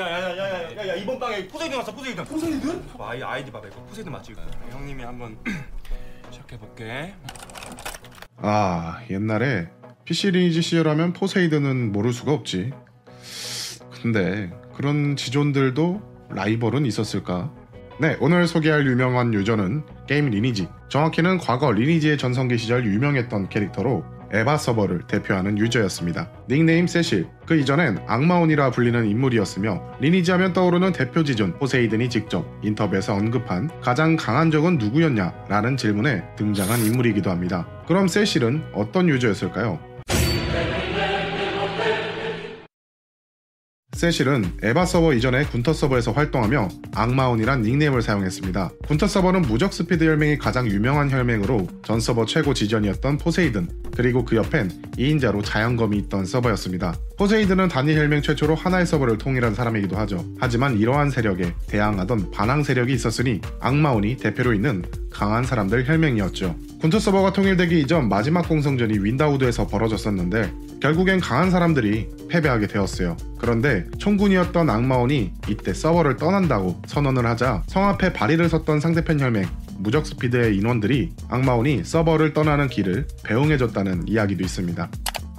야야야야야야 이번 방에 포세이든 왔어 포세이든 포세이든? 아이 아이디 봐봐 이거 포세이든 맞지 이거 형님이 한번 시작해 볼게. 아 옛날에 PC 리니지 시절하면 포세이든은 모를 수가 없지. 근데 그런 지존들도 라이벌은 있었을까? 네 오늘 소개할 유명한 유저는 게임 리니지. 정확히는 과거 리니지의 전성기 시절 유명했던 캐릭터로 에바 서버를 대표하는 유저였습니다. 닉네임 세실, 그 이전엔 악마온이라 불리는 인물이었으며 리니지 하면 떠오르는 대표 지존 포세이든이 직접 인터뷰에서 언급한 가장 강한 적은 누구였냐? 라는 질문에 등장한 인물이기도 합니다. 그럼 세실은 어떤 유저였을까요? 세실은 에바 서버 이전에 군터 서버에서 활동하며 악마온이란 닉네임을 사용했습니다. 군터 서버는 무적 스피드 혈맹이 가장 유명한 혈맹으로 전 서버 최고 지존이었던 포세이든 그리고 그 옆엔 2인자로 자연검이 있던 서버였습니다. 포세이든은 단일 혈맹 최초로 하나의 서버를 통일한 사람이기도 하죠. 하지만 이러한 세력에 대항하던 반항 세력이 있었으니 악마온이 대표로 있는 강한 사람들 혈맹이었죠. 군터 서버가 통일되기 이전 마지막 공성전이 윈다우드에서 벌어졌었는데 결국엔 강한 사람들이 패배하게 되었어요. 그런데 총군이었던 악마온이 이때 서버를 떠난다고 선언을 하자 성 앞에 바리를 섰던 상대편 혈맹 무적 스피드의 인원들이 악마온이 서버를 떠나는 길을 배웅해줬다는 이야기도 있습니다.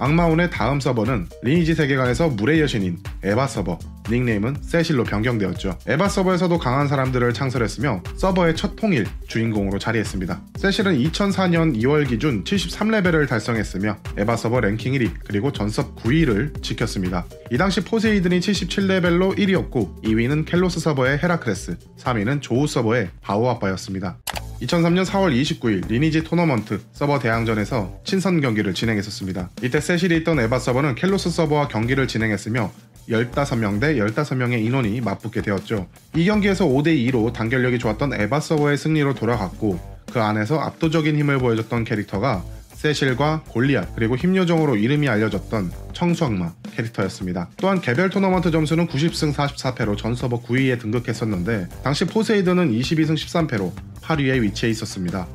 악마온의 다음 서버는 리니지 세계관에서 물의 여신인 에바 서버, 닉네임은 세실로 변경되었죠. 에바 서버에서도 강한 사람들을 창설했으며 서버의 첫 통일 주인공으로 자리했습니다. 세실은 2004년 2월 기준 73레벨을 달성했으며 에바 서버 랭킹 1위 그리고 전섭 9위를 지켰습니다. 이 당시 포세이든이 77레벨로 1위였고 2위는 켈로스 서버의 헤라크레스, 3위는 조우 서버의 바오아빠였습니다. 2003년 4월 29일 리니지 토너먼트 서버 대항전에서 친선 경기를 진행했었습니다. 이때 세실이 있던 에바 서버는 켈로스 서버와 경기를 진행했으며 15명 대 15명의 인원이 맞붙게 되었죠. 이 경기에서 5대2로 단결력이 좋았던 에바 서버의 승리로 돌아갔고 그 안에서 압도적인 힘을 보여줬던 캐릭터가 세실과 골리앗 그리고 힘요정으로 이름이 알려졌던 청수악마 캐릭터였습니다. 또한 개별 토너먼트 점수는 90승 44패로 전 서버 9위에 등극했었는데 당시 포세이든은 22승 13패로 8위에 위치해 있었습니다.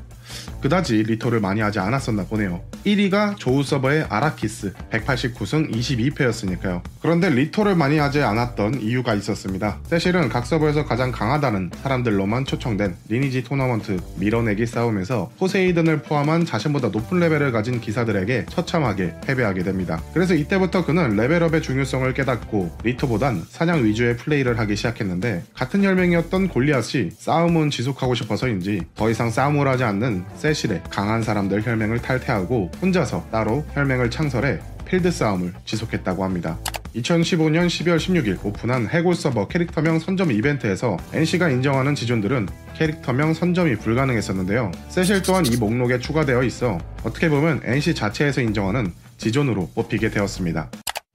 그다지 리토를 많이 하지 않았었나 보네요. 1위가 조우 서버의 아라키스 189승 22패였으니까요. 그런데 리토를 많이 하지 않았던 이유가 있었습니다. 세실은 각 서버에서 가장 강하다는 사람들로만 초청된 리니지 토너먼트 밀어내기 싸움에서 포세이든을 포함한 자신보다 높은 레벨을 가진 기사들에게 처참하게 패배하게 됩니다. 그래서 이때부터 그는 레벨업의 중요성을 깨닫고 리토보단 사냥 위주의 플레이를 하기 시작했는데 같은 혈맹이었던 골리앗이 싸움은 지속하고 싶어서인지 더 이상 싸움을 하지 않는 세실의 강한 사람들 혈맹을 탈퇴하고 혼자서 따로 혈맹을 창설해 필드 싸움을 지속했다고 합니다. 2015년 12월 16일 오픈한 해골 서버 캐릭터명 선점 이벤트에서 NC가 인정하는 지존들은 캐릭터명 선점이 불가능했었는데요. 세실 또한 이 목록에 추가되어 있어 어떻게 보면 NC 자체에서 인정하는 지존으로 뽑히게 되었습니다.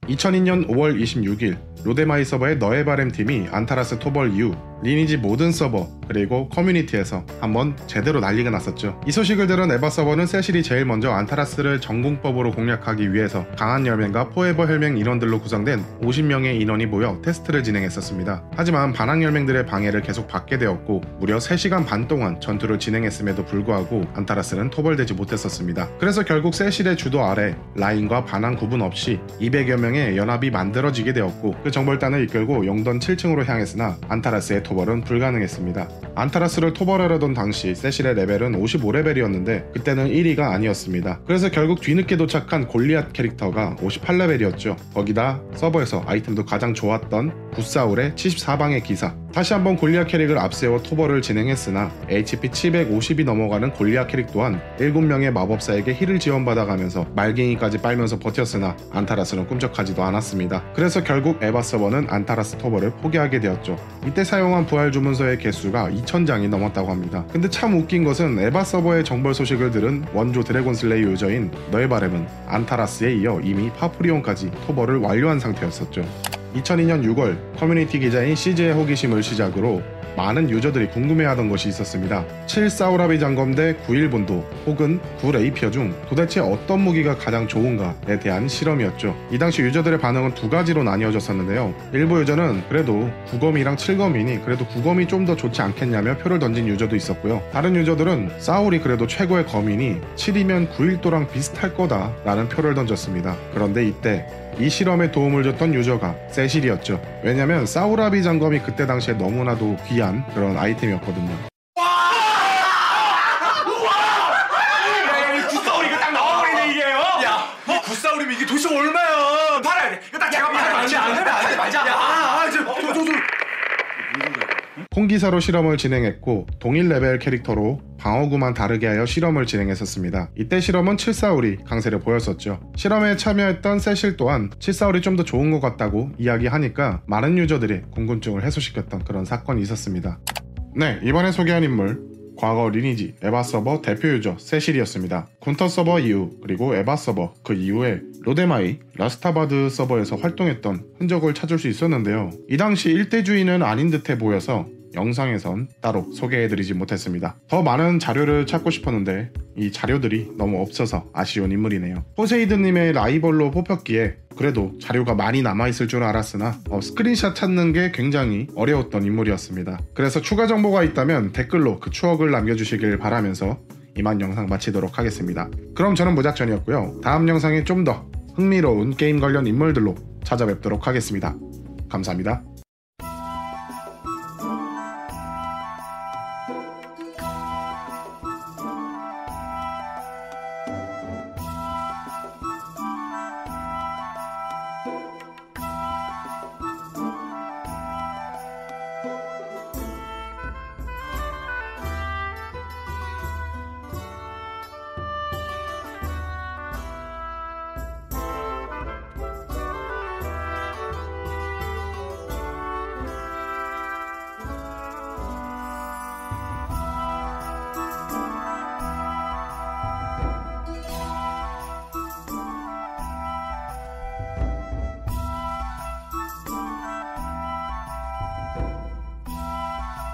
2002년 5월 26일 로데마이 서버의 너의 바램 팀이 안타라스 토벌 이후 리니지 모든 서버 그리고 커뮤니티에서 한번 제대로 난리가 났었죠. 이 소식을 들은 에바 서버는 세실이 제일 먼저 안타라스를 정공법으로 공략하기 위해서 강한 혈맹과 포에버 혈맹 인원들로 구성된 50명의 인원이 모여 테스트를 진행했었습니다. 하지만 반왕 혈맹들의 방해를 계속 받게 되었고 무려 3시간 반 동안 전투를 진행했음에도 불구하고 안타라스는 토벌되지 못했었습니다. 그래서 결국 세실의 주도 아래 라인과 반왕 구분 없이 200여 명의 연합이 만들어지게 되었고 그 정벌단을 이끌고 영던 7층으로 향했으나 안타라스의 토벌은 불가능했습니다. 안타라스를 토벌하려던 당시 세실의 레벨은 55레벨이었는데 그때는 1위가 아니었습니다. 그래서 결국 뒤늦게 도착한 골리앗 캐릭터가 58레벨이었죠. 거기다 서버에서 아이템도 가장 좋았던 부사울의 74방의 기사 다시 한번 골리앗 캐릭을 앞세워 토벌을 진행했으나 HP 750이 넘어가는 골리앗 캐릭 또한 7명의 마법사에게 힐을 지원받아가면서 말갱이까지 빨면서 버텼으나 안타라스는 꿈쩍하지도 않았습니다. 그래서 결국 에바 서버는 안타라스 토벌을 포기하게 되었죠. 이때 사용한 부활 주문서의 개수가 2000장이 넘었다고 합니다. 근데 참 웃긴 것은 에바 서버의 정벌 소식을 들은 원조 드래곤 슬레이 유저인 너의 바램은 안타라스에 이어 이미 파푸리온까지 토벌을 완료한 상태였었죠. 2002년 6월 커뮤니티 기자인 CJ의 호기심을 시작으로 많은 유저들이 궁금해하던 것이 있었습니다. 7사우라비 장검대 9일본도 혹은 9레이피어 중 도대체 어떤 무기가 가장 좋은가에 대한 실험이었죠. 이 당시 유저들의 반응은 두 가지로 나뉘어졌었는데요. 일부 유저는 그래도 9검이랑 7검이니 그래도 9검이 좀 더 좋지 않겠냐며 표를 던진 유저도 있었고요. 다른 유저들은 사울이 그래도 최고의 검이니 7이면 9일도랑 비슷할 거다 라는 표를 던졌습니다. 그런데 이때 이 실험에 도움을 줬던 유저가 세실이었죠. 왜냐면 사우라비 장검이 그때 당시에 너무나도 귀한 그런 아이템이었거든요. 딱 나와버리네 이게 어? 야, 이게 도대체 얼마야? 팔아야 돼. 이거 딱 제가 팔아야 안 돼, 안 돼, 안 돼, 말자. 야, 아, 아, 저, 저, 저, 저. 콩기사로 실험을 진행했고 동일 레벨 캐릭터로 방어구만 다르게 하여 실험을 진행했었습니다. 이때 실험은 7사울이 강세를 보였었죠. 실험에 참여했던 세실 또한 7사울이 좀 더 좋은 것 같다고 이야기하니까 많은 유저들이 궁금증을 해소시켰던 그런 사건이 있었습니다. 네, 이번에 소개한 인물 과거 리니지 에바 서버 대표 유저 세실이었습니다. 군터 서버 이후 그리고 에바 서버 그 이후에 로데마이 라스타바드 서버에서 활동했던 흔적을 찾을 수 있었는데요. 이 당시 일대주의는 아닌 듯해 보여서 영상에선 따로 소개해드리지 못했습니다. 더 많은 자료를 찾고 싶었는데 이 자료들이 너무 없어서 아쉬운 인물이네요. 포세이든의 라이벌로 뽑혔기에 그래도 자료가 많이 남아있을 줄 알았으나 어, 스크린샷 찾는 게 굉장히 어려웠던 인물이었습니다. 그래서 추가 정보가 있다면 댓글로 그 추억을 남겨주시길 바라면서 이만 영상 마치도록 하겠습니다. 그럼 저는 무작전이었고요. 다음 영상에 좀 더 흥미로운 게임 관련 인물들로 찾아뵙도록 하겠습니다. 감사합니다.